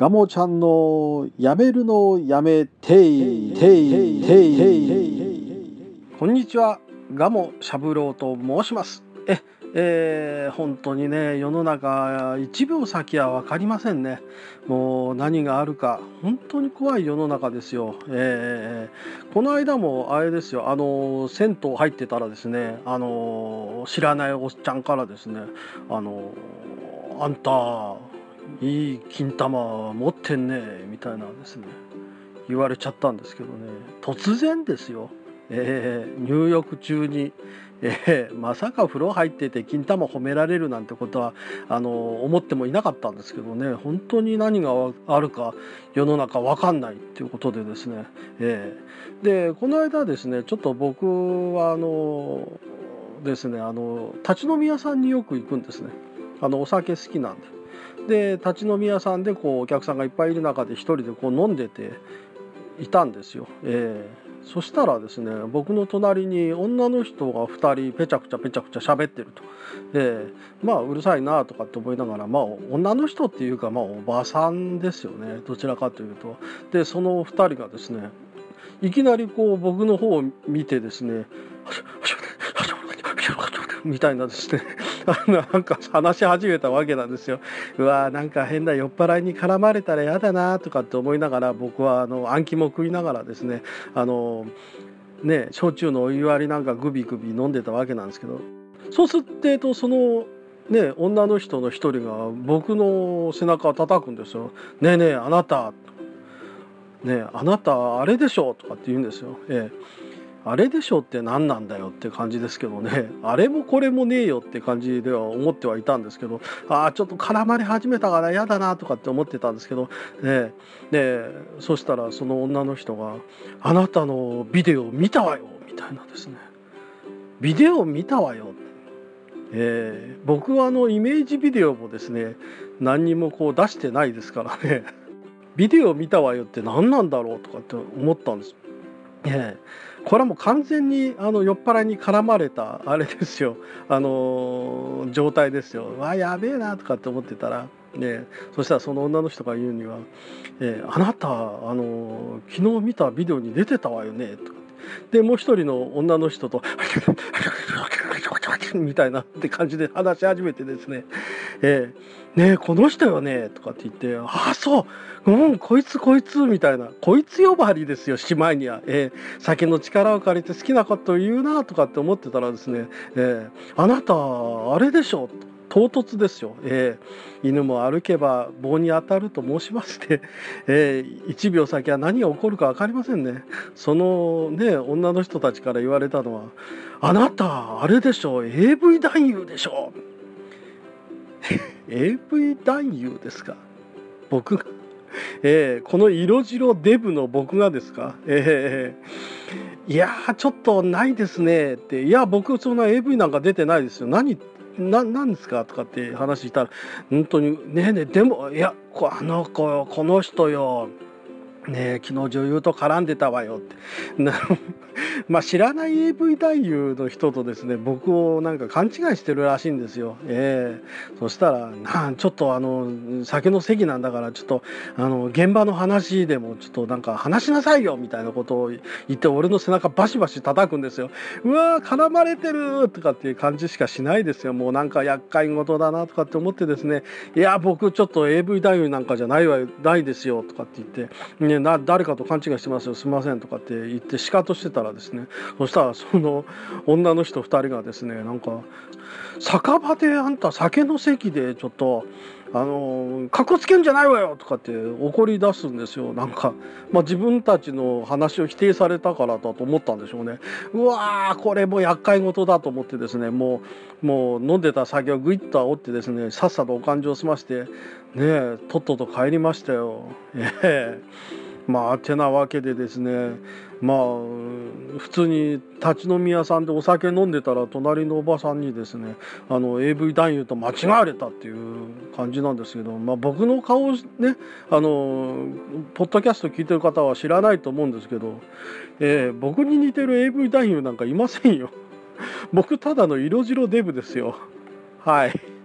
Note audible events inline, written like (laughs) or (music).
ガモちゃんのやめるのやめていていていこんにちはガモしゃぶろうと申します。ええー、本当にね世の中1秒先は分かりませんね。もう何があるか本当に怖い世の中ですよ、えー、この間もあれですよあの銭湯入ってたらですねあの知らないおっちゃんからですねあのあんたいい金玉持ってんねみたいなですね。言われちゃったんですけどね。突然ですよ、えー、入浴中に、えー、まさか風呂入ってて金玉褒められるなんてことはあの思ってもいなかったんですけどね。本当に何があるか世の中分かんないっていうことでですね、えー、でこの間ですねちょっと僕はあのですねあの立ち飲み屋さんによく行くんですね。あのお酒好きなんで。で立ち飲み屋さんでこうお客さんがいっぱいいる中で一人でこう飲んでていたんですよ。えー、そしたらですね僕の隣に女の人が2人ペチャクチャペチャクチャ喋ってると、えー、まあうるさいなとかって思いながらまあ女の人っていうかまあおばさんですよねどちらかというと。でその2人がですねいきなりこう僕の方を見てですねみたいなですねなんか話し始めたわけなんですよ。うわーなんか変な酔っ払いに絡まれたら嫌だなとかって思いながら僕はあの暗記も食いながらですねあのね焼酎のお湯割りなんかグビグビ飲んでたわけなんですけどそうすってとそのね女の人の一人が僕の背中を叩くんですよ。ねえねえあなたねえあなたあれでしょとかって言うんですよ。ええあれでしょって何なんだよって感じですけどね。(laughs) あれもこれもねえよって感じでは思ってはいたんですけど。ああちょっと絡まれ始めたから嫌だなとかって思ってたんですけど。ねでそしたらその女の人が「あなたのビデオ見たわよ」みたいなですね「ビデオ見たわよ」えー、僕はあのイメージビデオもですね何にもこう出してないですからねビデオ見たわよって何なんだろうとかって思ったんです。えーこれはもう完全にあの酔っ払いに絡まれたあれですよ。あの状態ですよ。わやべえなとかって思ってたらね、そしたらその女の人が言うには「えー、あなたあの昨日見たビデオに出てたわよね」とかでもう一人の女の人と (laughs) (laughs) みたいなって感じで話し始めてですね「えー、ねこの人よね」とかって言って「ああそう。うんこいつこいつ」みたいな。こいつ呼ばわりですよしまいには、えー、酒の力を借りて好きなことを言うなとかって思ってたらですね「えー、あなたあれでしょ」と。唐突ですよ、えー、犬も歩けば棒に当たると申しまして、えー、1秒先は何が起こるか分かりませんね。そのね女の人たちから言われたのは「あなたあれでしょ AV 男優でしょ」(laughs) AV 男優ですか？僕が、えー、この色白デブの僕がですか？えー、いやちょっとないですねって。いや僕そんな AV なんか出てないですよ。何ななんですか？とかって話したら本当にねえねえでもいやあの子よこの人よ。ね昨日女優と絡んでたわよってまあ知らない AV 男優の人とですね僕をなんか勘違いしてるらしいんですよ。えー、そしたらなちょっとあの酒の席なんだからちょっとあの現場の話でもちょっとなんか話しなさいよみたいなことを言って俺の背中バシバシ叩くんですよ。うわー絡まれてるとかっていう感じしかしないですよ。もうなんか厄介事だなとかって思ってですねいや僕ちょっと AV 男優なんかじゃないわないですよとかって言って。ね、な誰かと勘違いしてますよすみませんとかって言ってシカトしてたらですねそしたらその女の人2人がですねなんか酒場であんた酒の席でちょっとあのかっこつけんじゃないわよとかって怒り出すんですよ。なんか、まあ、自分たちの話を否定されたからだと思ったんでしょうね。うわーこれも厄介事だと思ってですねもうもう飲んでた酒をグイッと煽ってですねさっさとお勘定済ましてねえとっとと帰りましたよ。ええ。まあてなわけでですねまあ普通に立ち飲み屋さんでお酒飲んでたら隣のおばさんにですねあの AV 男優と間違われたっていう感じなんですけど、まあ、僕の顔をねあのポッドキャスト聞いてる方は知らないと思うんですけど、えー、僕に似てる AV 男優なんかいませんよ。僕ただの色白デブですよ。はい。